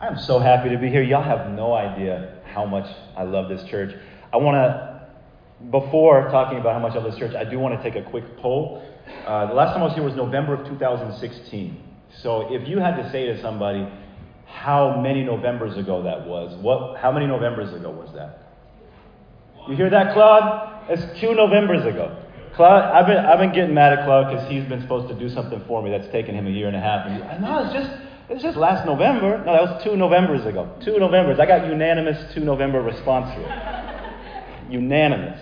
I am so happy to be here. Y'all have no idea how much I love this church. I want to, before talking about how much I love this church, I do want to take a quick poll. Uh, the last time I was here was November of 2016. So if you had to say to somebody how many Novembers ago that was, what, how many Novembers ago was that? You hear that, Claude? It's two Novembers ago. Claude, I've been, I've been getting mad at Claude because he's been supposed to do something for me that's taken him a year and a half. And he, no, it's just, it's just last November. No, that was two Novembers ago. Two Novembers. I got unanimous two November response here. unanimous.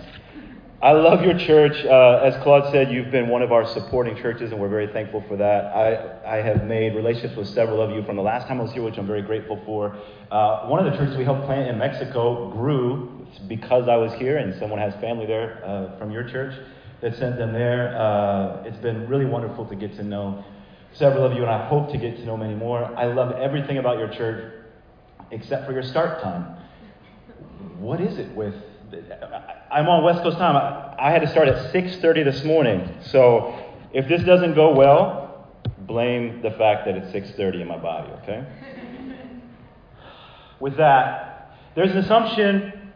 I love your church. Uh, as Claude said, you've been one of our supporting churches, and we're very thankful for that. I, I have made relationships with several of you from the last time I was here, which I'm very grateful for. Uh, one of the churches we helped plant in Mexico grew because I was here, and someone has family there uh, from your church that sent them there. Uh, it's been really wonderful to get to know several of you, and I hope to get to know many more. I love everything about your church except for your start time. What is it with I'm on West Coast time. I, had to start at 6:30 this morning. So if this doesn't go well, blame the fact that it's 6:30 in my body. Okay. With that, there's an assumption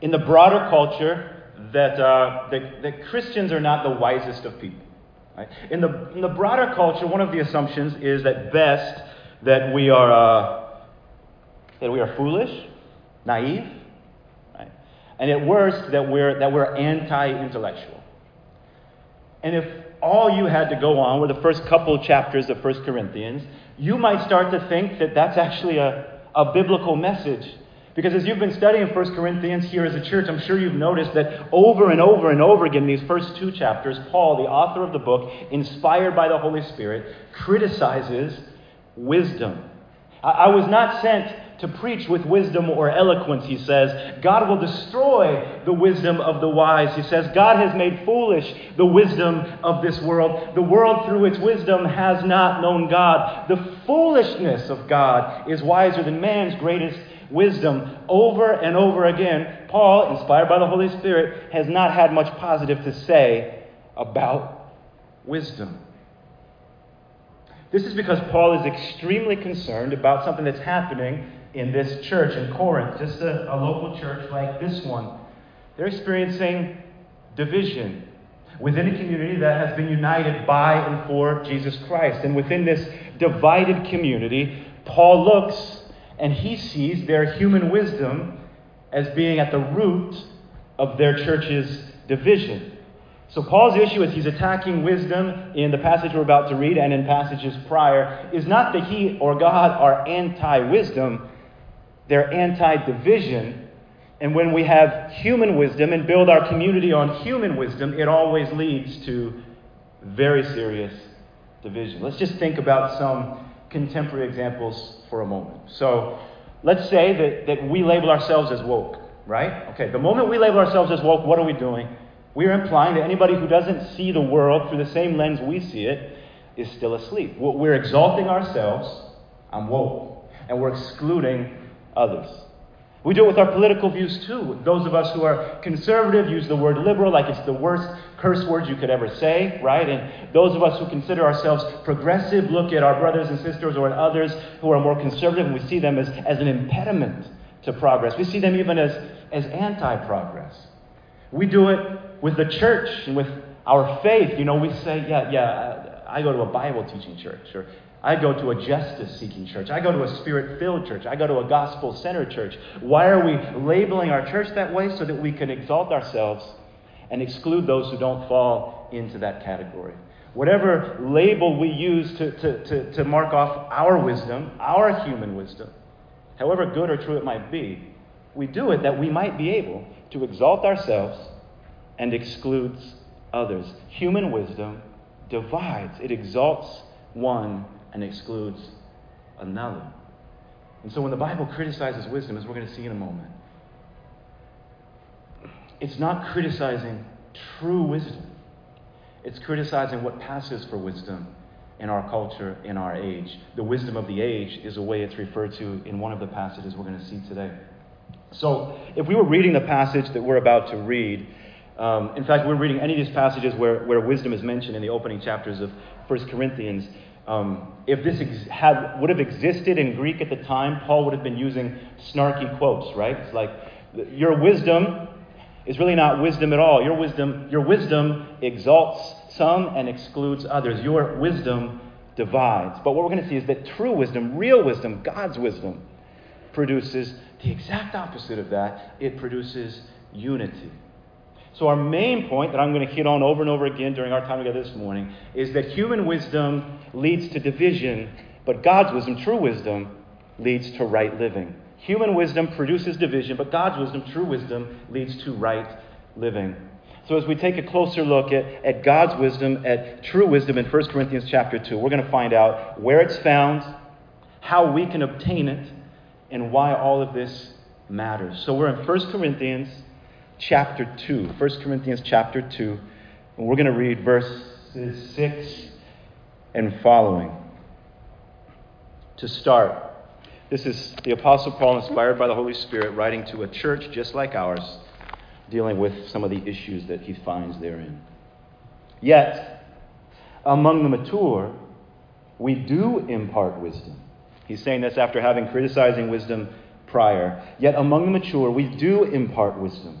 in the broader culture that, uh, that, that Christians are not the wisest of people. Right? In, the, in the broader culture, one of the assumptions is that best that we are uh, that we are foolish, naive, and at worst, that we're, that we're anti intellectual. And if all you had to go on were the first couple chapters of 1 Corinthians, you might start to think that that's actually a, a biblical message. Because as you've been studying 1 Corinthians here as a church, I'm sure you've noticed that over and over and over again, these first two chapters, Paul, the author of the book, inspired by the Holy Spirit, criticizes wisdom. I, I was not sent to preach with wisdom or eloquence, he says. God will destroy the wisdom of the wise. He says, God has made foolish the wisdom of this world. The world, through its wisdom, has not known God. The foolishness of God is wiser than man's greatest wisdom. Over and over again, Paul, inspired by the Holy Spirit, has not had much positive to say about wisdom. This is because Paul is extremely concerned about something that's happening in this church in Corinth, just a, a local church like this one. They're experiencing division within a community that has been united by and for Jesus Christ. And within this divided community, Paul looks and he sees their human wisdom as being at the root of their church's division. So, Paul's issue as he's attacking wisdom in the passage we're about to read and in passages prior is not that he or God are anti wisdom, they're anti division. And when we have human wisdom and build our community on human wisdom, it always leads to very serious division. Let's just think about some contemporary examples for a moment. So, let's say that, that we label ourselves as woke, right? Okay, the moment we label ourselves as woke, what are we doing? We're implying that anybody who doesn't see the world through the same lens we see it is still asleep. We're exalting ourselves, I'm woke, and we're excluding others. We do it with our political views too. Those of us who are conservative use the word liberal like it's the worst curse word you could ever say, right? And those of us who consider ourselves progressive look at our brothers and sisters or at others who are more conservative and we see them as, as an impediment to progress. We see them even as, as anti progress. We do it with the church and with our faith. You know, we say, yeah, yeah, I go to a Bible teaching church, or I go to a justice seeking church. I go to a spirit filled church. I go to a gospel centered church. Why are we labeling our church that way? So that we can exalt ourselves and exclude those who don't fall into that category. Whatever label we use to, to, to, to mark off our wisdom, our human wisdom, however good or true it might be, we do it that we might be able to exalt ourselves and excludes others. Human wisdom divides, it exalts one and excludes another. And so when the Bible criticizes wisdom, as we're going to see in a moment, it's not criticizing true wisdom. It's criticizing what passes for wisdom in our culture, in our age. The wisdom of the age is a way it's referred to in one of the passages we're going to see today. So, if we were reading the passage that we're about to read, um, in fact, we're reading any of these passages where, where wisdom is mentioned in the opening chapters of 1 Corinthians, Um, if this ex- had, would have existed in Greek at the time, Paul would have been using snarky quotes, right? It's like, your wisdom is really not wisdom at all. Your wisdom, your wisdom exalts some and excludes others. Your wisdom divides. But what we're going to see is that true wisdom, real wisdom, God's wisdom, produces the exact opposite of that. It produces unity. So, our main point that I'm going to hit on over and over again during our time together this morning is that human wisdom leads to division, but God's wisdom, true wisdom, leads to right living. Human wisdom produces division, but God's wisdom, true wisdom, leads to right living. So as we take a closer look at, at God's wisdom, at true wisdom in 1 Corinthians chapter 2, we're going to find out where it's found, how we can obtain it, and why all of this matters. So we're in 1 Corinthians chapter 2. 1 Corinthians chapter 2, and we're going to read verses 6 and following. To start, this is the Apostle Paul, inspired by the Holy Spirit, writing to a church just like ours, dealing with some of the issues that he finds therein. Yet, among the mature, we do impart wisdom. He's saying this after having criticizing wisdom prior. Yet among the mature, we do impart wisdom.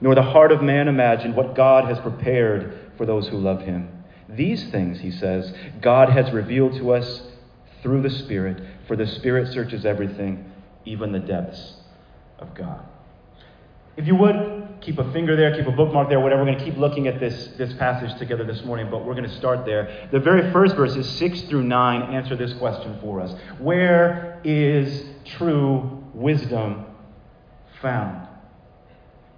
nor the heart of man imagined, what God has prepared for those who love him. These things, he says, God has revealed to us through the Spirit, for the Spirit searches everything, even the depths of God. If you would, keep a finger there, keep a bookmark there, whatever. We're going to keep looking at this, this passage together this morning, but we're going to start there. The very first verses, 6 through 9, answer this question for us Where is true wisdom found?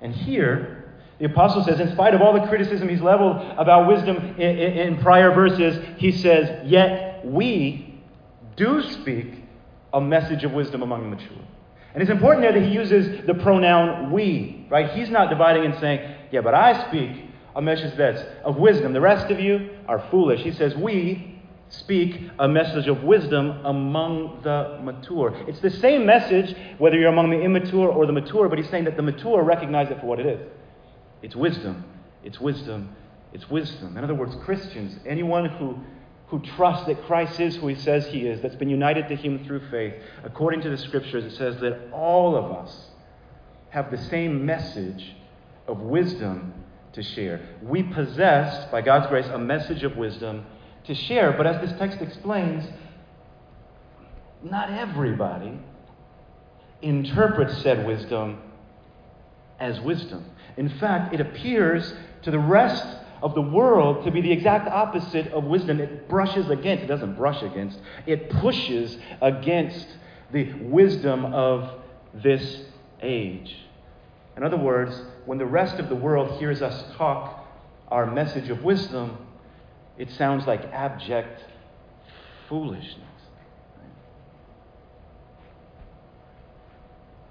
And here, the apostle says, in spite of all the criticism he's leveled about wisdom in, in, in prior verses, he says, Yet we do speak a message of wisdom among the mature. And it's important there that he uses the pronoun we, right? He's not dividing and saying, yeah, but I speak a message that's of wisdom. The rest of you are foolish. He says, we speak a message of wisdom among the mature. It's the same message whether you're among the immature or the mature, but he's saying that the mature recognize it for what it is. It's wisdom. It's wisdom. It's wisdom. In other words, Christians, anyone who who trusts that Christ is who he says he is, that's been united to him through faith, according to the scriptures, it says that all of us have the same message of wisdom to share. We possess, by God's grace, a message of wisdom to share. But as this text explains, not everybody interprets said wisdom as wisdom. In fact, it appears to the rest of the world to be the exact opposite of wisdom. It brushes against, it doesn't brush against, it pushes against the wisdom of this age. In other words, when the rest of the world hears us talk our message of wisdom, it sounds like abject foolishness.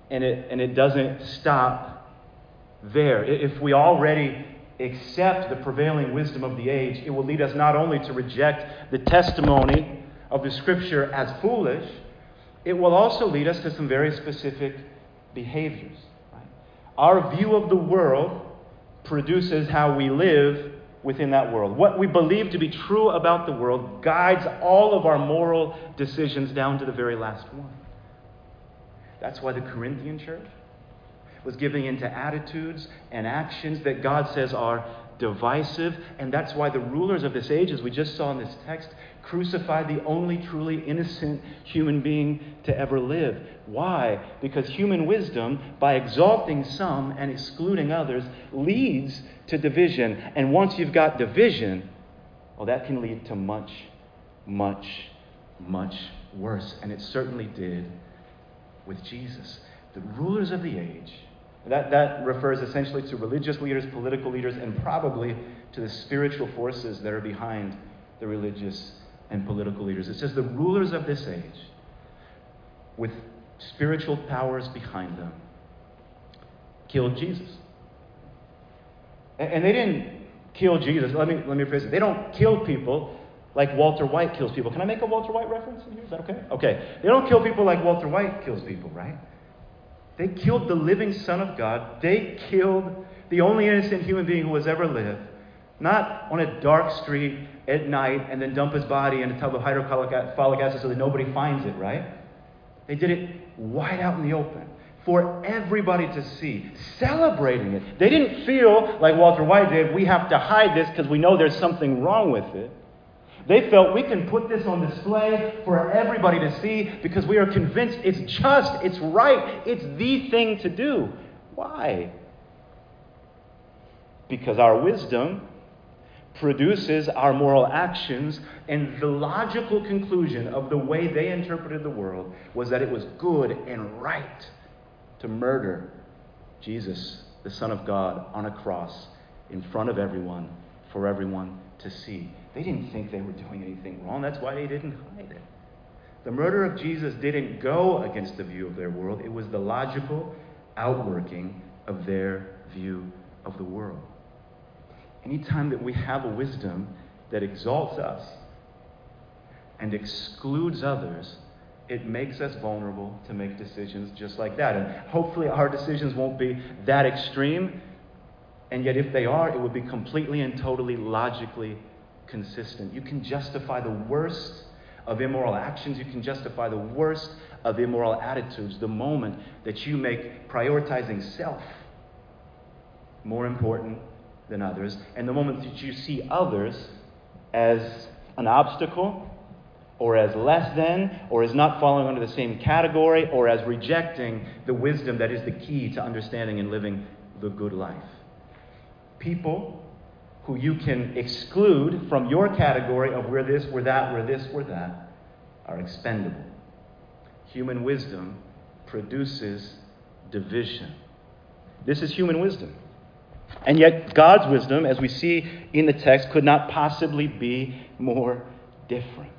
And it, and it doesn't stop there. If we already accept the prevailing wisdom of the age, it will lead us not only to reject the testimony of the Scripture as foolish, it will also lead us to some very specific behaviors. Right? Our view of the world produces how we live within that world. What we believe to be true about the world guides all of our moral decisions down to the very last one. That's why the Corinthian church was giving into attitudes and actions that God says are divisive. And that's why the rulers of this age, as we just saw in this text, crucified the only truly innocent human being to ever live. Why? Because human wisdom, by exalting some and excluding others, leads to division. And once you've got division, well, that can lead to much, much, much worse. And it certainly did with Jesus. The rulers of the age that, that refers essentially to religious leaders, political leaders, and probably to the spiritual forces that are behind the religious and political leaders. It says the rulers of this age with spiritual powers behind them killed Jesus. And they didn't kill Jesus. Let me, let me phrase it. They don't kill people like Walter White kills people. Can I make a Walter White reference in here? Is that okay? Okay. They don't kill people like Walter White kills people, right? They killed the living Son of God. They killed the only innocent human being who has ever lived. Not on a dark street at night and then dump his body in a tub of hydrochloric acid so that nobody finds it, right? They did it wide out in the open for everybody to see, celebrating it. They didn't feel like Walter White did, we have to hide this because we know there's something wrong with it. They felt we can put this on display for everybody to see because we are convinced it's just, it's right, it's the thing to do. Why? Because our wisdom produces our moral actions, and the logical conclusion of the way they interpreted the world was that it was good and right to murder Jesus, the Son of God, on a cross in front of everyone for everyone to see. They didn't think they were doing anything wrong. That's why they didn't hide it. The murder of Jesus didn't go against the view of their world, it was the logical outworking of their view of the world. Anytime that we have a wisdom that exalts us and excludes others, it makes us vulnerable to make decisions just like that. And hopefully, our decisions won't be that extreme. And yet, if they are, it would be completely and totally logically consistent. You can justify the worst of immoral actions, you can justify the worst of immoral attitudes the moment that you make prioritizing self more important than others, and the moment that you see others as an obstacle or as less than, or as not falling under the same category, or as rejecting the wisdom that is the key to understanding and living the good life. People who you can exclude from your category of where this, where that, where this, where that, are expendable. Human wisdom produces division. This is human wisdom. And yet, God's wisdom, as we see in the text, could not possibly be more different.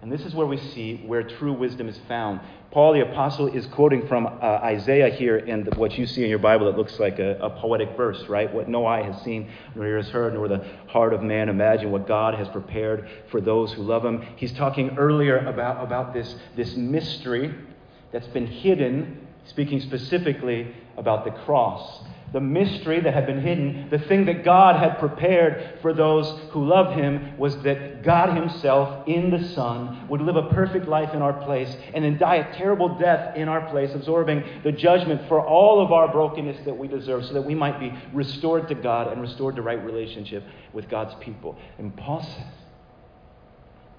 And this is where we see where true wisdom is found. Paul the Apostle is quoting from uh, Isaiah here in the, what you see in your Bible It looks like a, a, poetic verse, right? What no eye has seen, nor ear has heard, nor the heart of man imagined, what God has prepared for those who love him. He's talking earlier about, about this, this mystery that's been hidden, speaking specifically about the cross the mystery that had been hidden, the thing that God had prepared for those who love Him, was that God Himself in the Son would live a perfect life in our place and then die a terrible death in our place, absorbing the judgment for all of our brokenness that we deserve, so that we might be restored to God and restored to right relationship with God's people. And Paul says,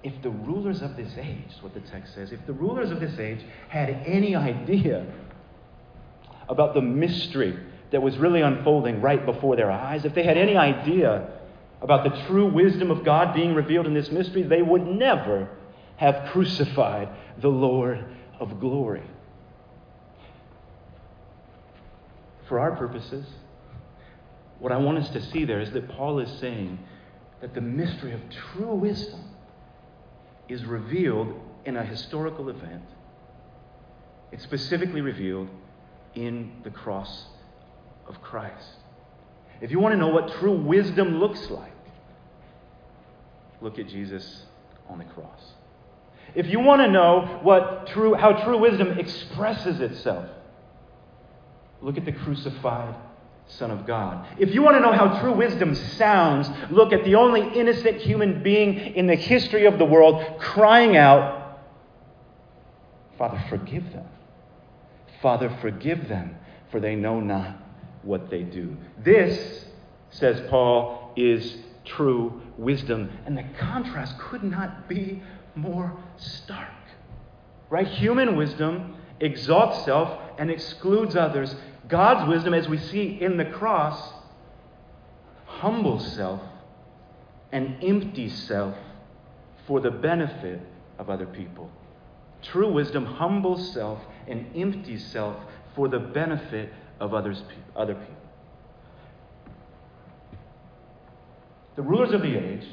if the rulers of this age, what the text says, if the rulers of this age had any idea about the mystery that was really unfolding right before their eyes, if they had any idea about the true wisdom of God being revealed in this mystery, they would never have crucified the Lord of glory. For our purposes, what I want us to see there is that Paul is saying that the mystery of true wisdom is revealed in a historical event. It's specifically revealed in the cross of Christ. If you want to know what true wisdom looks like, look at Jesus on the cross. If you want to know what true, how true wisdom expresses itself, look at the crucified Son of God. If you want to know how true wisdom sounds, look at the only innocent human being in the history of the world crying out, Father, forgive them. Father, forgive them, for they know not what they do. This, says Paul, is true wisdom. And the contrast could not be more stark. Right? Human wisdom exalts self and excludes others. God's wisdom, as we see in the cross, humbles self and empties self for the benefit of other people. True wisdom humbles self and empties self for the benefit of others, other people. The rulers of the age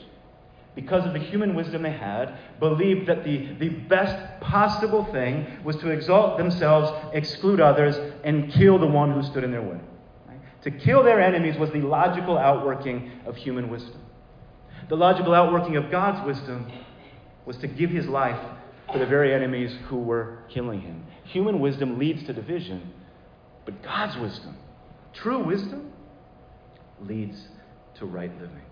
because of the human wisdom they had, believed that the, the best possible thing was to exalt themselves, exclude others, and kill the one who stood in their way. Right? To kill their enemies was the logical outworking of human wisdom. The logical outworking of God's wisdom was to give his life for the very enemies who were killing him. Human wisdom leads to division, but God's wisdom, true wisdom, leads to right living.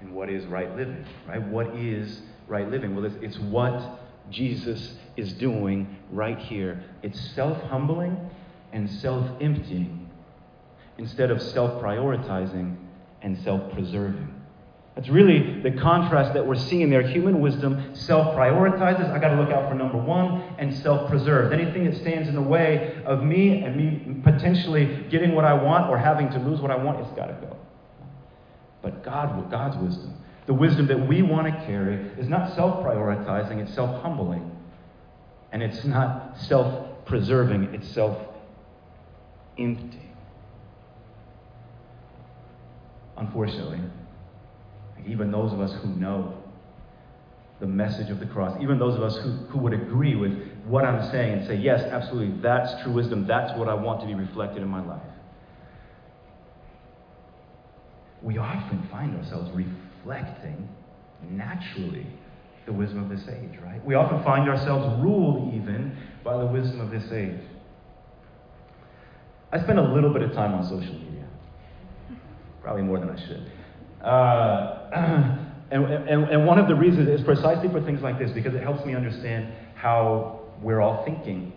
And what is right living? Right? What is right living? Well, it's, it's what Jesus is doing right here. It's self humbling and self emptying instead of self prioritizing and self preserving. That's really the contrast that we're seeing there. Human wisdom self prioritizes. I got to look out for number one and self preserve. Anything that stands in the way of me and me potentially getting what I want or having to lose what I want, it's got to go. But God, God's wisdom, the wisdom that we want to carry, is not self prioritizing, it's self humbling. And it's not self preserving, it's self empty. Unfortunately, even those of us who know the message of the cross, even those of us who, who would agree with what I'm saying and say, yes, absolutely, that's true wisdom, that's what I want to be reflected in my life. We often find ourselves reflecting naturally the wisdom of this age, right? We often find ourselves ruled even by the wisdom of this age. I spend a little bit of time on social media, probably more than I should. Uh, and, and, and one of the reasons is precisely for things like this, because it helps me understand how we're all thinking.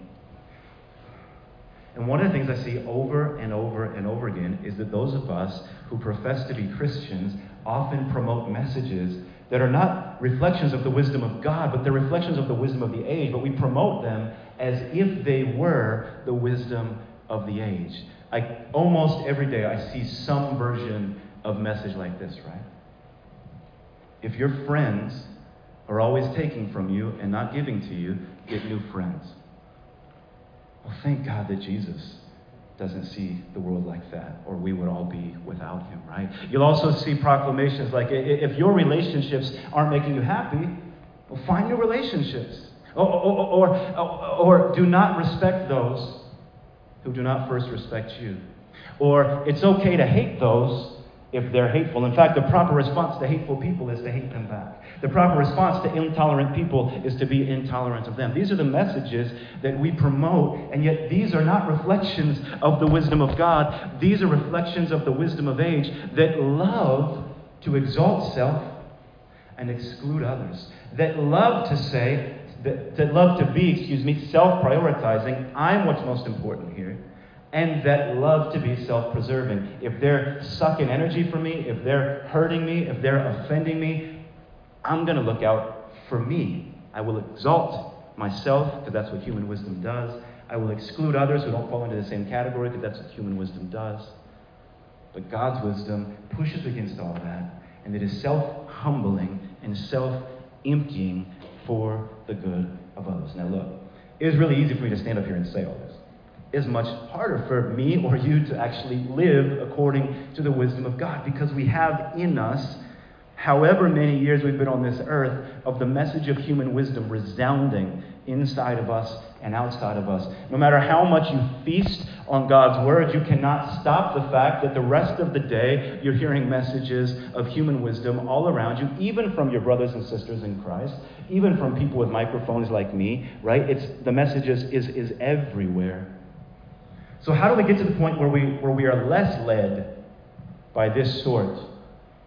And one of the things I see over and over and over again is that those of us who profess to be Christians often promote messages that are not reflections of the wisdom of God, but they're reflections of the wisdom of the age, but we promote them as if they were the wisdom of the age. I, almost every day I see some version of message like this, right? If your friends are always taking from you and not giving to you, get new friends. Well, thank God that Jesus doesn't see the world like that, or we would all be without him, right? You'll also see proclamations like if your relationships aren't making you happy, well, find new relationships. Or, or, or, or, do not respect those who do not first respect you. Or it's okay to hate those if they're hateful. In fact, the proper response to hateful people is to hate them back. The proper response to intolerant people is to be intolerant of them. These are the messages that we promote, and yet these are not reflections of the wisdom of God. These are reflections of the wisdom of age that love to exalt self and exclude others, that love to say, that, that love to be, excuse me, self prioritizing. I'm what's most important here and that love to be self preserving. If they're sucking energy from me, if they're hurting me, if they're offending me, I'm going to look out for me. I will exalt myself, because that's what human wisdom does. I will exclude others who don't fall into the same category, because that's what human wisdom does. But God's wisdom pushes against all that, and it is self humbling and self emptying for the good of others. Now, look, it is really easy for me to stand up here and say all this is much harder for me or you to actually live according to the wisdom of God because we have in us, however many years we've been on this earth, of the message of human wisdom resounding inside of us and outside of us. No matter how much you feast on God's word, you cannot stop the fact that the rest of the day you're hearing messages of human wisdom all around you, even from your brothers and sisters in Christ, even from people with microphones like me, right? It's the messages is, is everywhere. So, how do we get to the point where we, where we are less led by this sort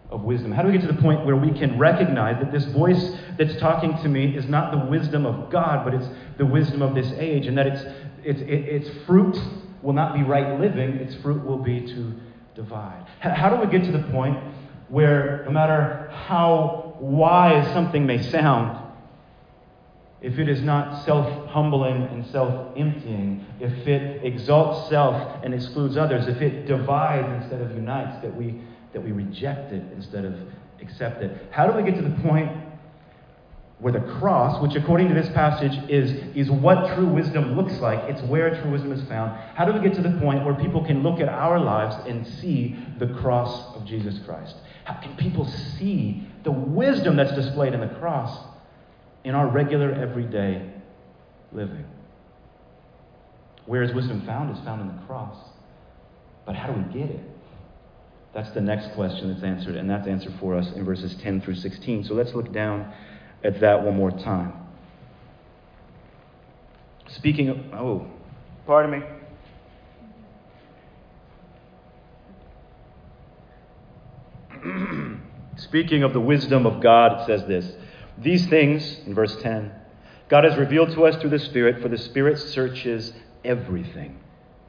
of wisdom? How do we get to the point where we can recognize that this voice that's talking to me is not the wisdom of God, but it's the wisdom of this age, and that its, its, its fruit will not be right living, its fruit will be to divide? How do we get to the point where no matter how wise something may sound, if it is not self humbling and self emptying, if it exalts self and excludes others, if it divides instead of unites, that we, that we reject it instead of accept it. How do we get to the point where the cross, which according to this passage is, is what true wisdom looks like, it's where true wisdom is found. How do we get to the point where people can look at our lives and see the cross of Jesus Christ? How can people see the wisdom that's displayed in the cross in our regular, everyday living? Where is wisdom found? Is found in the cross. But how do we get it? That's the next question that's answered, and that's answered for us in verses 10 through 16. So let's look down at that one more time. Speaking of, oh, pardon me. Speaking of the wisdom of God, it says this These things, in verse 10, God has revealed to us through the Spirit, for the Spirit searches everything,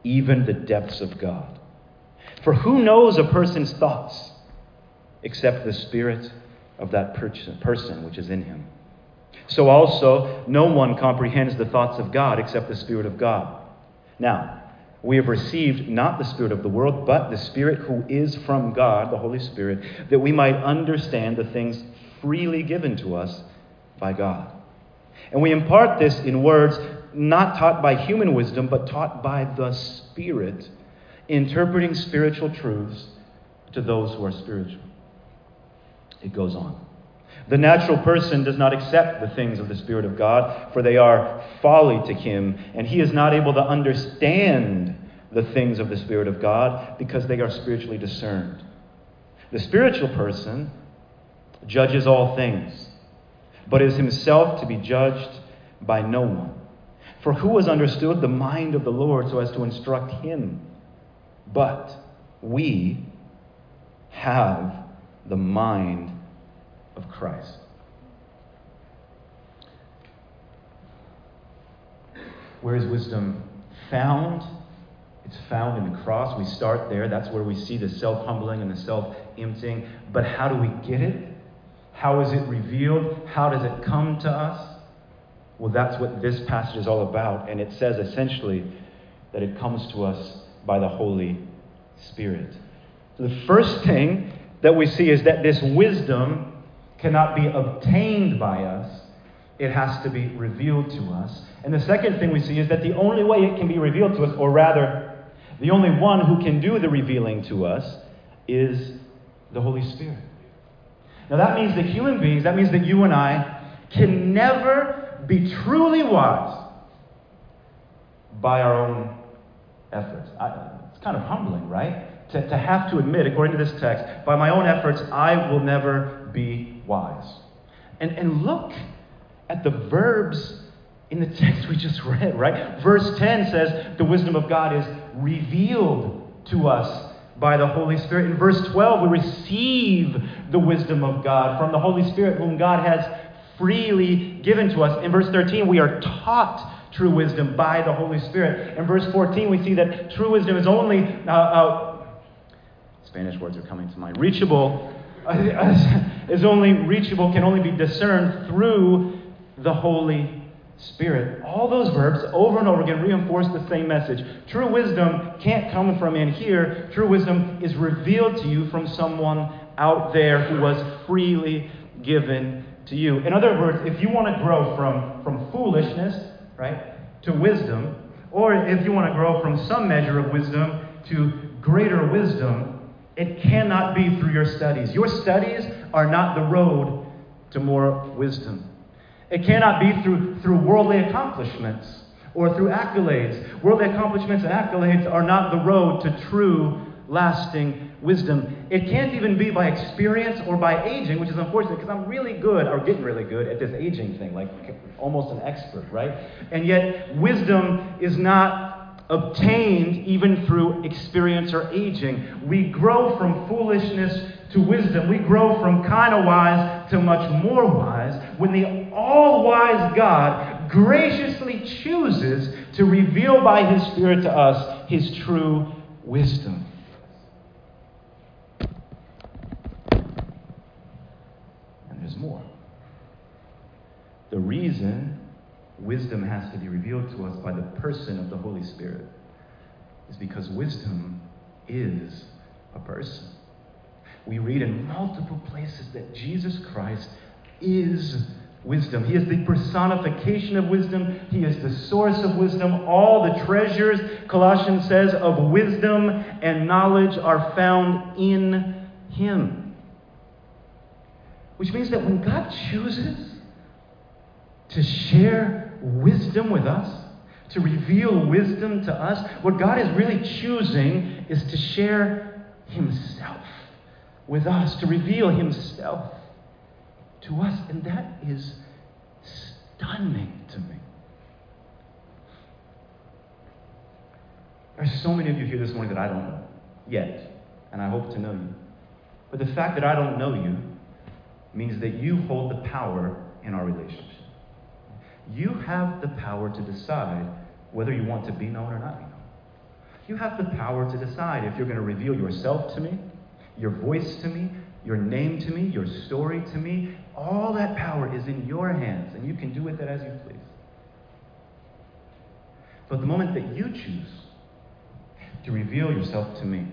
even the depths of God. For who knows a person's thoughts except the Spirit of that person which is in him. So also, no one comprehends the thoughts of God except the Spirit of God. Now, we have received not the Spirit of the world, but the Spirit who is from God, the Holy Spirit, that we might understand the things freely given to us by God. And we impart this in words not taught by human wisdom, but taught by the Spirit, interpreting spiritual truths to those who are spiritual. It goes on. The natural person does not accept the things of the Spirit of God, for they are folly to him, and he is not able to understand the things of the Spirit of God because they are spiritually discerned. The spiritual person judges all things, but is himself to be judged by no one. For who has understood the mind of the Lord so as to instruct him? But we have the mind of Christ. Where is wisdom found? It's found in the cross. We start there. That's where we see the self humbling and the self emptying. But how do we get it? How is it revealed? How does it come to us? Well, that's what this passage is all about. And it says essentially that it comes to us by the Holy Spirit. The first thing that we see is that this wisdom cannot be obtained by us, it has to be revealed to us. And the second thing we see is that the only way it can be revealed to us, or rather, the only one who can do the revealing to us, is the Holy Spirit. Now, that means that human beings, that means that you and I, can never be truly wise by our own efforts. I, it's kind of humbling, right? to, to have to admit, according to this text, by my own efforts, I will never be wise. And, and look at the verbs in the text we just read, right? Verse 10 says the wisdom of God is revealed to us by the Holy Spirit. In verse 12, we receive the wisdom of God from the Holy Spirit, whom God has freely given to us. In verse 13, we are taught true wisdom by the Holy Spirit. In verse 14, we see that true wisdom is only uh, uh, Spanish words are coming to mind. Reachable is only reachable, can only be discerned through the Holy Spirit. All those verbs over and over again reinforce the same message. True wisdom can't come from in here. True wisdom is revealed to you from someone out there who was freely given to you. In other words, if you want to grow from, from foolishness, right, to wisdom, or if you want to grow from some measure of wisdom to greater wisdom, it cannot be through your studies. Your studies are not the road to more wisdom. It cannot be through, through worldly accomplishments or through accolades. Worldly accomplishments and accolades are not the road to true, lasting wisdom. It can't even be by experience or by aging, which is unfortunate because I'm really good, or getting really good at this aging thing, like almost an expert, right? And yet, wisdom is not obtained even through experience or aging. We grow from foolishness to wisdom. We grow from kind of wise to much more wise when the all wise God graciously chooses to reveal by His Spirit to us His true wisdom. And there's more. The reason wisdom has to be revealed to us by the person of the Holy Spirit is because wisdom is a person. We read in multiple places that Jesus Christ is wisdom. He is the personification of wisdom. He is the source of wisdom. All the treasures, Colossians says, of wisdom and knowledge are found in Him. Which means that when God chooses to share wisdom with us, to reveal wisdom to us, what God is really choosing is to share Himself with us, to reveal Himself to us. And that is stunning to me. There's so many of you here this morning that I don't know yet, and I hope to know you. But the fact that I don't know you means that you hold the power in our relationship. You have the power to decide whether you want to be known or not be known. You have the power to decide if you're going to reveal yourself to me, your voice to me, your name to me, your story to me. All that power is in your hands, and you can do with it as you please. But the moment that you choose to reveal yourself to me,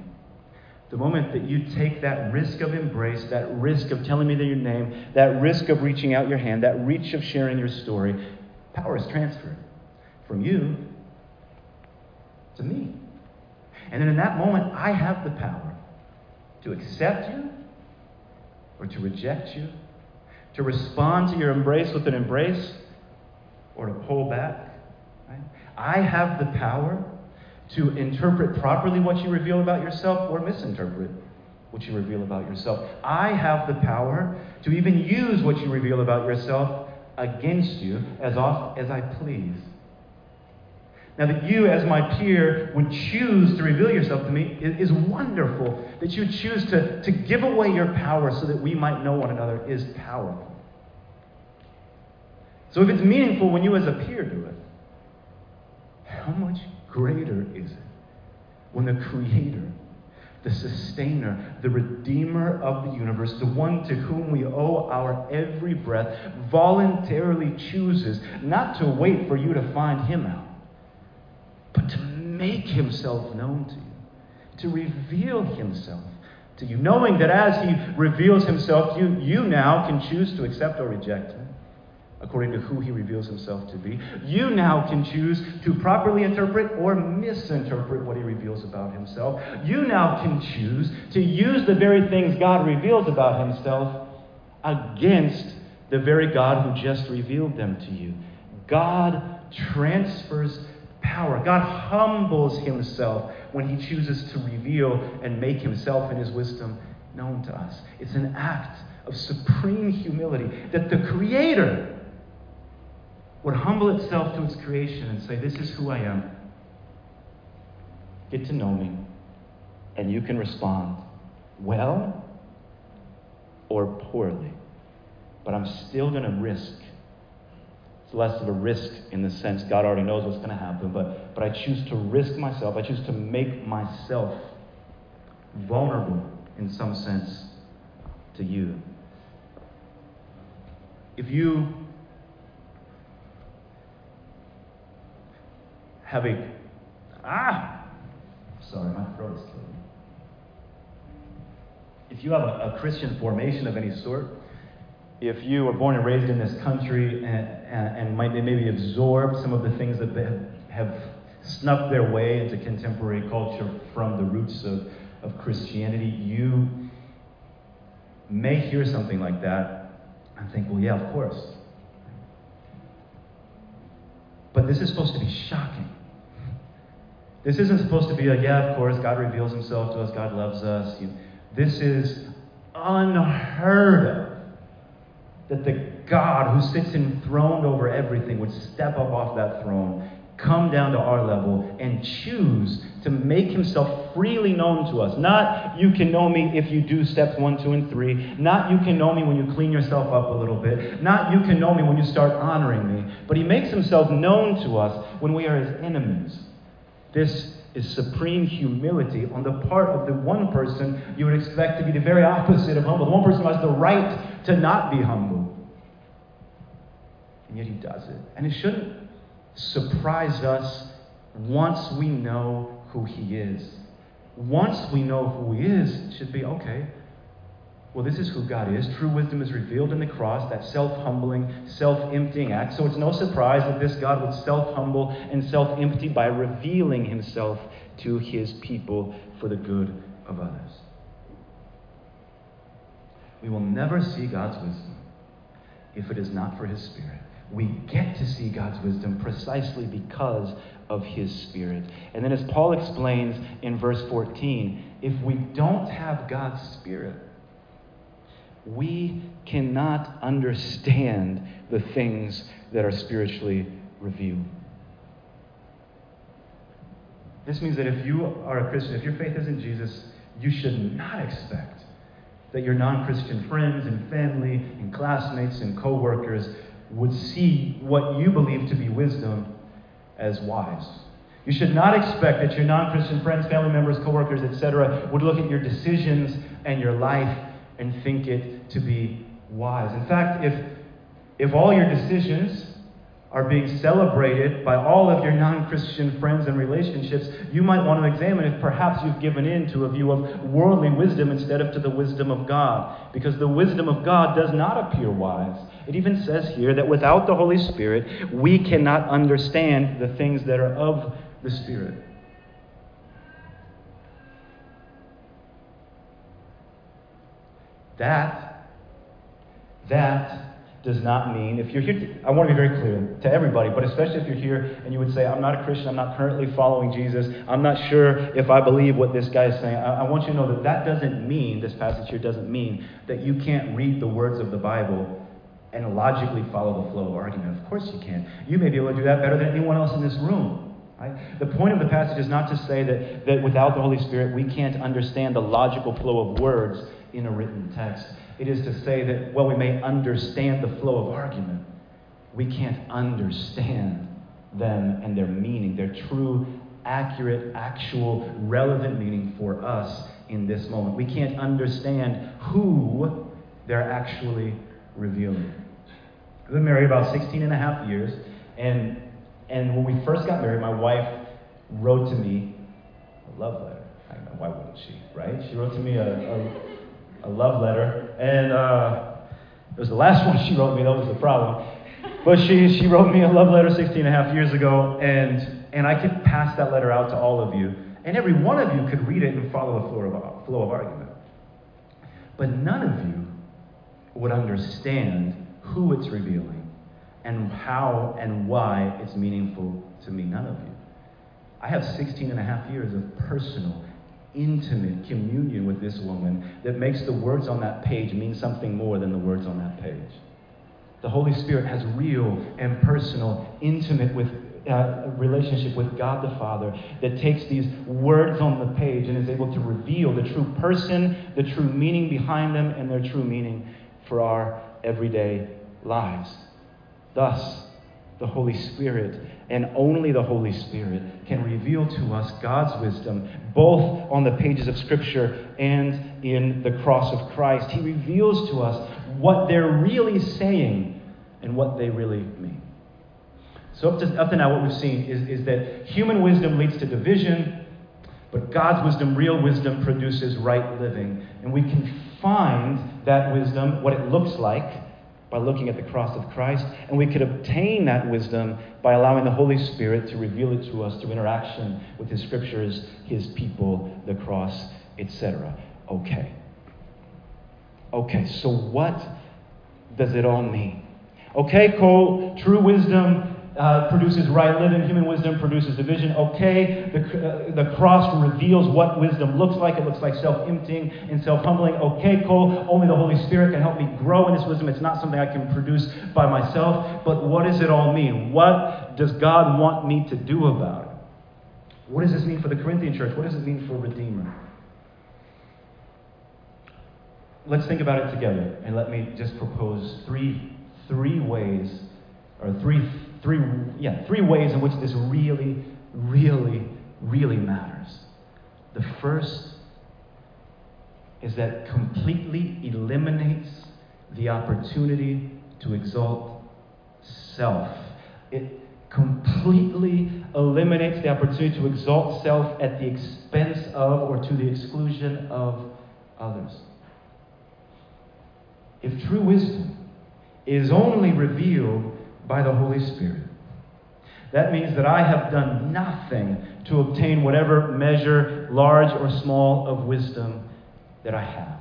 the moment that you take that risk of embrace, that risk of telling me your name, that risk of reaching out your hand, that reach of sharing your story, power is transferred from you to me. And then in that moment, I have the power to accept you or to reject you, to respond to your embrace with an embrace or to pull back. Right? I have the power to interpret properly what you reveal about yourself or misinterpret what you reveal about yourself. I have the power to even use what you reveal about yourself against you as often as I please. Now, that you, as my peer, would choose to reveal yourself to me is, wonderful. That you choose to, to give away your power so that we might know one another is powerful. So, if it's meaningful when you, as a peer, do it, how much greater is it when the Creator, the Sustainer, the Redeemer of the universe, the one to whom we owe our every breath, voluntarily chooses not to wait for you to find Him out? But to make himself known to you, to reveal himself to you, knowing that as he reveals himself to you, you now can choose to accept or reject him according to who he reveals himself to be. You now can choose to properly interpret or misinterpret what he reveals about himself. You now can choose to use the very things God reveals about himself against the very God who just revealed them to you. God transfers power. God humbles himself when he chooses to reveal and make himself and his wisdom known to us. It's an act of supreme humility that the Creator would humble itself to its creation and say, This is who I am. Get to know me. And you can respond well or poorly. But I'm still going to risk less of a risk in the sense God already knows what's going to happen, but, but I choose to risk myself. I choose to make myself vulnerable in some sense to you. If you have a ah sorry my throat is killing me if you have a, a christian formation of any sort if you were born and raised in this country and, and, might maybe absorb some of the things that have snuck their way into contemporary culture from the roots of, of Christianity, you may hear something like that and think, well, yeah, of course. But this is supposed to be shocking. This isn't supposed to be like, yeah, of course, God reveals himself to us, God loves us. This is unheard of that the God who sits enthroned over everything would step up off that throne, come down to our level, and choose to make himself freely known to us. Not you can know me if you do steps one, two, and three. Not you can know me when you clean yourself up a little bit. Not you can know me when you start honoring me. But he makes himself known to us when we are his enemies. This is supreme humility on the part of the one person you would expect to be the very opposite of humble. The one person who has the right to not be humble. And yet he does it. And it shouldn't surprise us once we know who he is. Once we know who he is, it should be okay. Well, this is who God is. True wisdom is revealed in the cross, that self humbling, self emptying act. So it's no surprise that this God would self humble and self empty by revealing himself to his people for the good of others. We will never see God's wisdom if it is not for his Spirit. We get to see God's wisdom precisely because of his Spirit. And then, as Paul explains in verse 14, if we don't have God's Spirit, we cannot understand the things that are spiritually revealed. This means that if you are a Christian, if your faith is in Jesus, you should not expect that your non Christian friends and family and classmates and co workers would see what you believe to be wisdom as wise. You should not expect that your non Christian friends, family members, co workers, etc., would look at your decisions and your life and think it to be wise. In fact, if, if all your decisions are being celebrated by all of your non Christian friends and relationships, you might want to examine if perhaps you've given in to a view of worldly wisdom instead of to the wisdom of God. Because the wisdom of God does not appear wise. It even says here that without the Holy Spirit, we cannot understand the things that are of the Spirit. That, that does not mean, if you're here, to, I want to be very clear to everybody, but especially if you're here and you would say, I'm not a Christian, I'm not currently following Jesus, I'm not sure if I believe what this guy is saying. I, I want you to know that that doesn't mean, this passage here doesn't mean, that you can't read the words of the Bible and logically follow the flow of argument. Of course you can. You may be able to do that better than anyone else in this room. Right? The point of the passage is not to say that, that without the Holy Spirit we can't understand the logical flow of words in a written text. It is to say that, while we may understand the flow of argument, we can't understand them and their meaning, their true, accurate, actual, relevant meaning for us in this moment. We can't understand who they're actually revealing. I've been married about 16 and a half years, and, and when we first got married, my wife wrote to me a love letter. I know, why wouldn't she, right? She wrote to me a, a a love letter. And uh, it was the last one she wrote me, that was the problem. But she, she wrote me a love letter 16 and a half years ago, and, and I could pass that letter out to all of you. And every one of you could read it and follow the flow of, flow of argument. But none of you would understand who it's revealing and how and why it's meaningful to me. None of you. I have 16 and a half years of personal intimate communion with this woman that makes the words on that page mean something more than the words on that page. The Holy Spirit has real and personal, intimate with uh, relationship with God the Father that takes these words on the page and is able to reveal the true person, the true meaning behind them, and their true meaning for our everyday lives. Thus, the Holy Spirit and only the Holy Spirit can reveal to us God's wisdom, both on the pages of Scripture and in the cross of Christ. He reveals to us what they're really saying and what they really mean. So, up to, up to now, what we've seen is, is that human wisdom leads to division, but God's wisdom, real wisdom, produces right living. And we can find that wisdom, what it looks like, by looking at the cross of Christ, and we could obtain that wisdom by allowing the Holy Spirit to reveal it to us through interaction with His scriptures, His people, the cross, etc. Okay. Okay, so what does it all mean? Okay, Cole, true wisdom uh, produces right living. Human wisdom produces division. Okay, the, uh, the cross reveals what wisdom looks like. It looks like self emptying and self humbling. Okay, Cole, only the Holy Spirit can help me grow in this wisdom. It's not something I can produce by myself. But what does it all mean? What does God want me to do about it? What does this mean for the Corinthian church? What does it mean for Redeemer? Let's think about it together, and let me just propose three, three ways, or three three, yeah, three ways in which this really, really, really matters. The first is that completely eliminates the opportunity to exalt self. It completely eliminates the opportunity to exalt self at the expense of or to the exclusion of others. if true wisdom is only revealed by the Holy Spirit, that means that I have done nothing to obtain whatever measure, large or small, of wisdom that I have.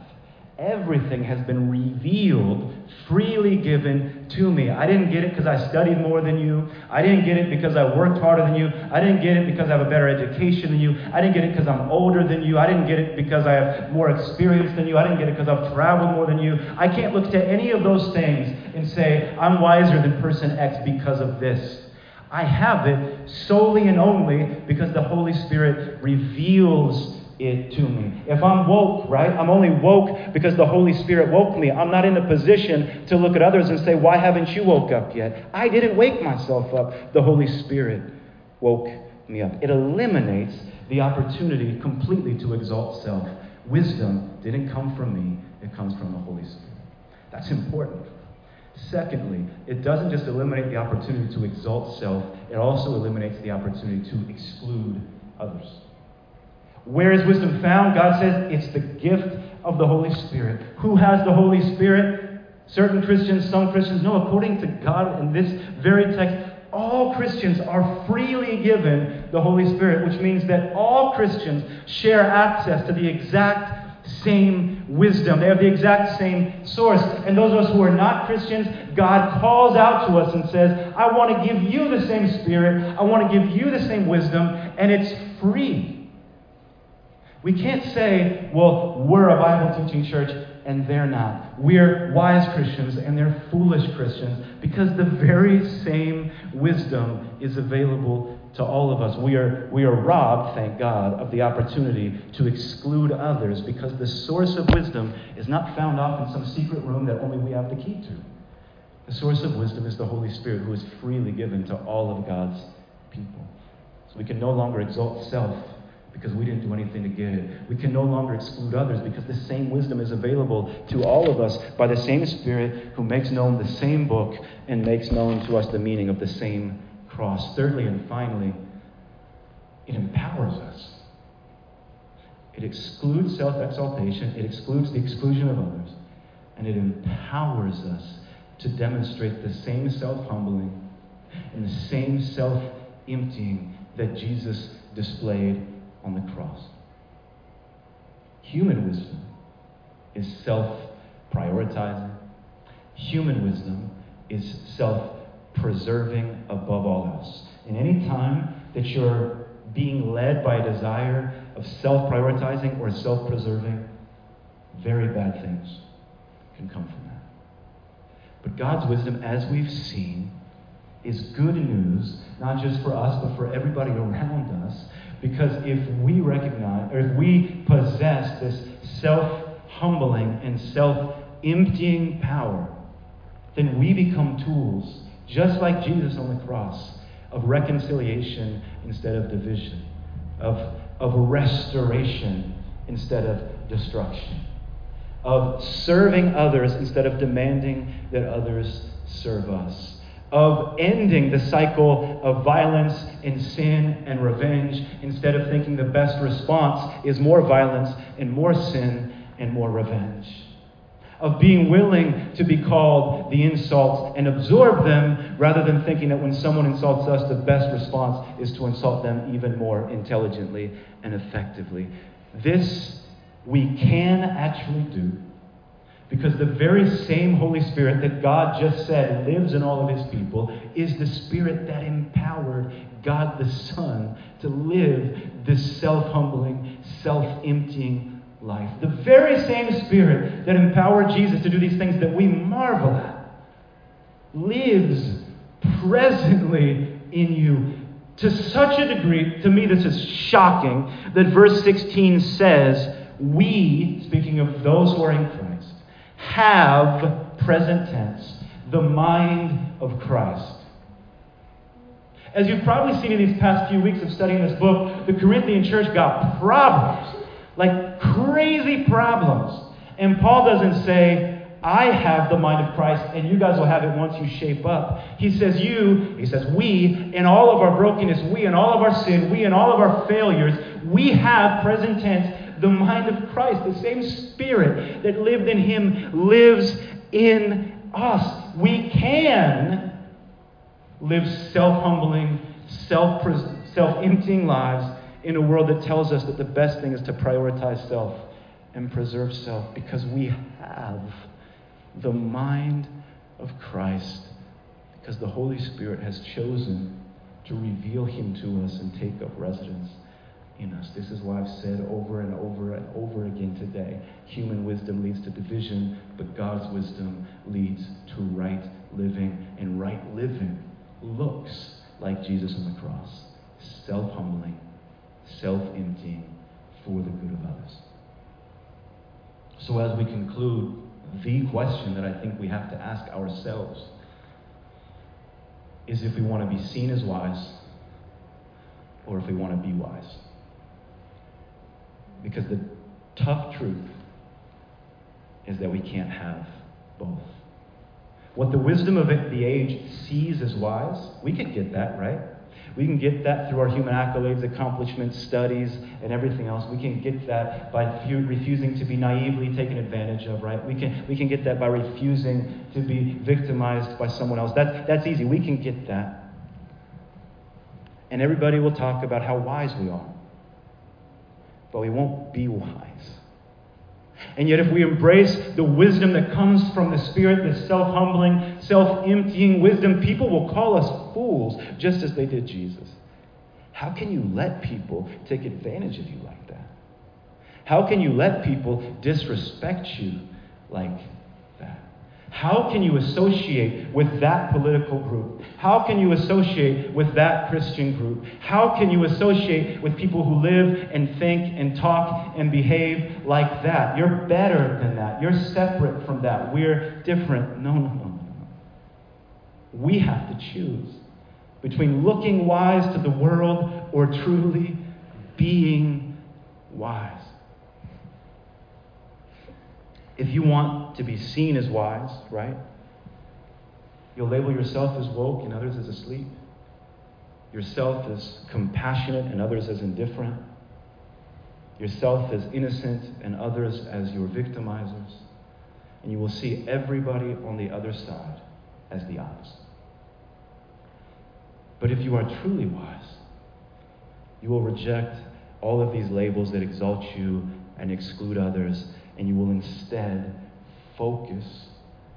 Everything has been revealed, freely given to me. I didn't get it because I studied more than you. I didn't get it because I worked harder than you. I didn't get it because I have a better education than you. I didn't get it because I'm older than you. I didn't get it because I have more experience than you. I didn't get it because I've traveled more than you. I can't look to any of those things and say, I'm wiser than person X because of this. I have it solely and only because the Holy Spirit reveals it to me. If I'm woke, right, I'm only woke because the Holy Spirit woke me. I'm not in a position to look at others and say, Why haven't you woke up yet? I didn't wake myself up. The Holy Spirit woke me up. It eliminates the opportunity completely to exalt self. Wisdom didn't come from me, it comes from the Holy Spirit. That's important. Secondly, it doesn't just eliminate the opportunity to exalt self, it also eliminates the opportunity to exclude others. Where is wisdom found? God says it's the gift of the Holy Spirit. Who has the Holy Spirit? Certain Christians, some Christians. No, according to God in this very text, all Christians are freely given the Holy Spirit, which means that all Christians share access to the exact same wisdom. They have the exact same source. And those of us who are not Christians, God calls out to us and says, I want to give you the same Spirit, I want to give you the same wisdom, and it's free. We can't say, well, we're a Bible teaching church and they're not. We're wise Christians and they're foolish Christians because the very same wisdom is available to all of us. We are, we are robbed, thank God, of the opportunity to exclude others because the source of wisdom is not found off in some secret room that only we have the key to. The source of wisdom is the Holy Spirit who is freely given to all of God's people. So we can no longer exalt self because we didn't do anything to get it. We can no longer exclude others because the same wisdom is available to all of us by the same Spirit who makes known the same book and makes known to us the meaning of the same cross. Thirdly and finally, it empowers us. It excludes self exaltation, it excludes the exclusion of others, and it empowers us to demonstrate the same self humbling and the same self emptying that Jesus displayed on the cross. Human wisdom is self prioritizing, human wisdom is self preserving above all else. And any time that you're being led by a desire of self prioritizing or self preserving, very bad things can come from that. But God's wisdom, as we've seen, is good news, not just for us, but for everybody around us, because if we recognize, or if we possess this self humbling and self emptying power, then we become tools, just like Jesus on the cross, of reconciliation instead of division, of, of restoration instead of destruction, of serving others instead of demanding that others serve us of ending the cycle of violence and sin and revenge instead of thinking the best response is more violence and more sin and more revenge. Of being willing to be called the insults and absorb them rather than thinking that when someone insults us, the best response is to insult them even more intelligently and effectively. This we can actually do because the very same Holy Spirit that God just said lives in all of his people is the Spirit that empowered God the Son to live this self humbling, self emptying life. The very same Spirit that empowered Jesus to do these things that we marvel at lives presently in you to such a degree, to me, this is shocking, that verse 16 says, We, speaking of those who are in Christ, have, present tense, the mind of Christ. As you've probably seen in these past few weeks of studying this book, the Corinthian church got problems, like crazy problems. And Paul doesn't say, I have the mind of Christ, and you guys will have it once you shape up. He says, You, he says, we, in all of our brokenness, we, in all of our sin, we, in all of our failures, we have, present tense, The mind of Christ, the same Spirit that lived in him, lives in us. We can live self humbling, self emptying lives in a world that tells us that the best thing is to prioritize self and preserve self because we have the mind of Christ because the Holy Spirit has chosen to reveal him to us and take up residence in us. This is why I've said over and over and over again today human wisdom leads to division, but God's wisdom leads to right living. And right living looks like Jesus on the cross self humbling, self emptying for the good of others. So, as we conclude, the question that I think we have to ask ourselves is if we want to be seen as wise or if we want to be wise. Because the tough truth is that we can't have both. What the wisdom of the age sees as wise, we can get that, right? We can get that through our human accolades, accomplishments, studies, and everything else. We can get that by refusing to be naively taken advantage of, right? We can, we can get that by refusing to be victimized by someone else. That, that's easy. We can get that. And everybody will talk about how wise we are. But we won't be wise. And yet, if we embrace the wisdom that comes from the Spirit, the self humbling, self emptying wisdom, people will call us fools, just as they did Jesus. How can you let people take advantage of you like that? How can you let people disrespect you like how can you associate with that political group? How can you associate with that Christian group? How can you associate with people who live and think and talk and behave like that? You're better than that. You're separate from that. We're different. No, no, no, no. We have to choose between looking wise to the world or truly being wise. If you want to be seen as wise, right? You'll label yourself as woke and others as asleep. Yourself as compassionate and others as indifferent. Yourself as innocent and others as your victimizers. And you will see everybody on the other side as the opposite. But if you are truly wise, you will reject all of these labels that exalt you and exclude others and you will instead focus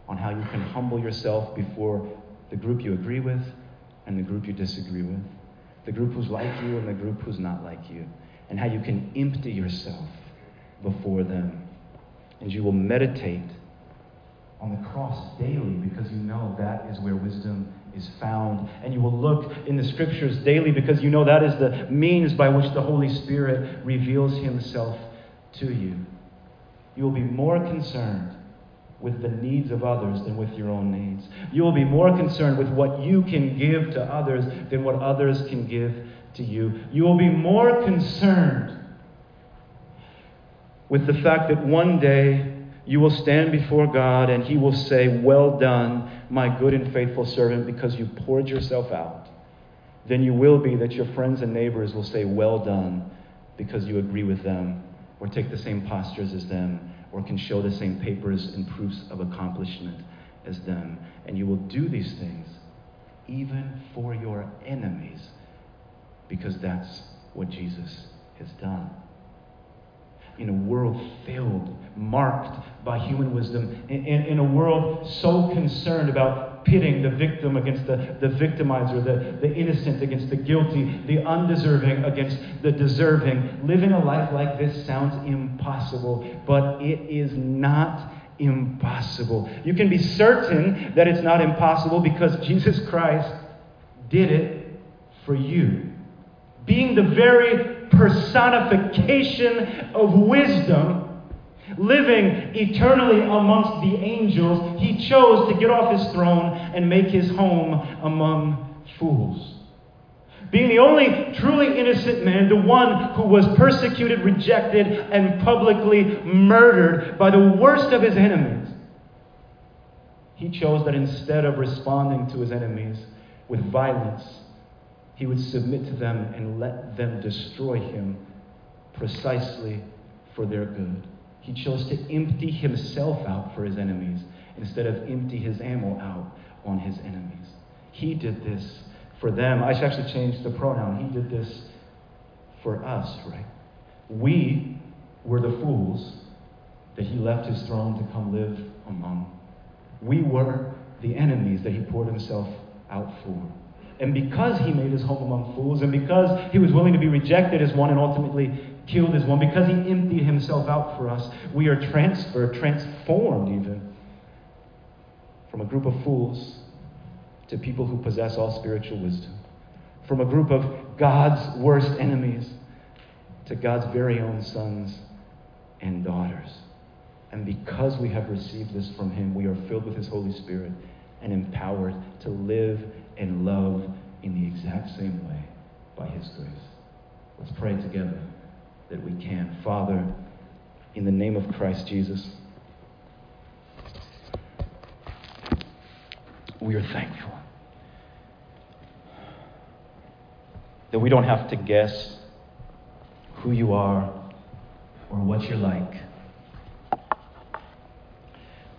on how you can humble yourself before the group you agree with and the group you disagree with, the group who's like you and the group who's not like you, and how you can empty yourself before them. And you will meditate on the cross daily because you know that is where wisdom is found. And you will look in the scriptures daily because you know that is the means by which the Holy Spirit reveals himself to you you will be more concerned with the needs of others than with your own needs. You will be more concerned with what you can give to others than what others can give to you. You will be more concerned with the fact that one day you will stand before God and He will say, Well done, my good and faithful servant, because you poured yourself out. Then you will be that your friends and neighbors will say, Well done, because you agree with them or take the same postures as them, or can show the same papers and proofs of accomplishment as them. And you will do these things even for your enemies, because that's what Jesus has done. In a world filled, marked by human wisdom, in, in, in a world so concerned about pitting the victim against the, the victimizer, the, the innocent against the guilty, the undeserving against the deserving. Living a life like this sounds impossible, but it is not impossible. You can be certain that it's not impossible because Jesus Christ did it for you. Being the very personification of wisdom living eternally amongst the angels, he chose to get off his throne and make his home among fools. Being the only truly innocent man, the one who was persecuted, rejected, and publicly murdered by the worst of his enemies, he chose that instead of responding to his enemies with violence, he would submit to them and let them destroy him precisely for their good. He chose to empty himself out for his enemies instead of empty his ammo out on his enemies. He did this for them. I should actually change the pronoun. He did this for us, right? We were the fools that he left his throne to come live among. We were the enemies that he poured himself out for. And because he made his home among fools, and because he was willing to be rejected as one and ultimately killed his one, because he emptied himself out for us, we are transferred, transformed even, from a group of fools to people who possess all spiritual wisdom, from a group of God's worst enemies to God's very own sons and daughters. And because we have received this from Him, we are filled with His Holy Spirit and empowered to live and love in the exact same way by His grace. Let's pray together that we can. Father, in the name of Christ Jesus, we are thankful that we don't have to guess who you are or what you're like,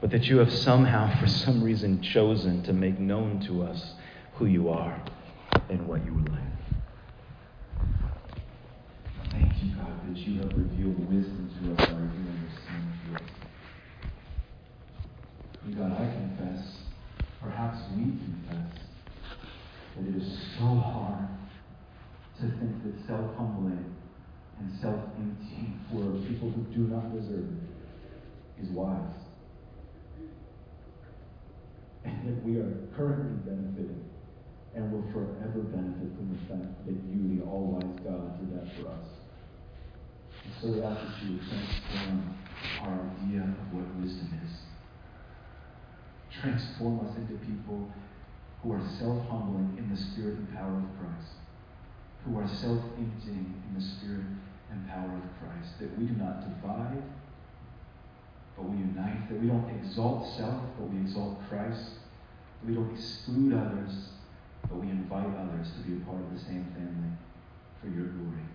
but that you have somehow, for some reason, chosen to make known to us who you are and what you would like. Thank you, God, that you have revealed wisdom to us by revealing your Son to us. And God, I confess, perhaps we confess, that it is so hard to think that self humbling and self emptying for people who do not deserve it is wise. And that we are currently benefiting and will forever benefit from the fact that you, the all wise God, did that for us. And so we ask that you would transform our idea of what wisdom is. Transform us into people who are self humbling in the spirit and power of Christ, who are self emptying in the spirit and power of Christ. That we do not divide, but we unite. That we don't exalt self, but we exalt Christ. That we don't exclude others, but we invite others to be a part of the same family for your glory.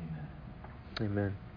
Amen. Amen.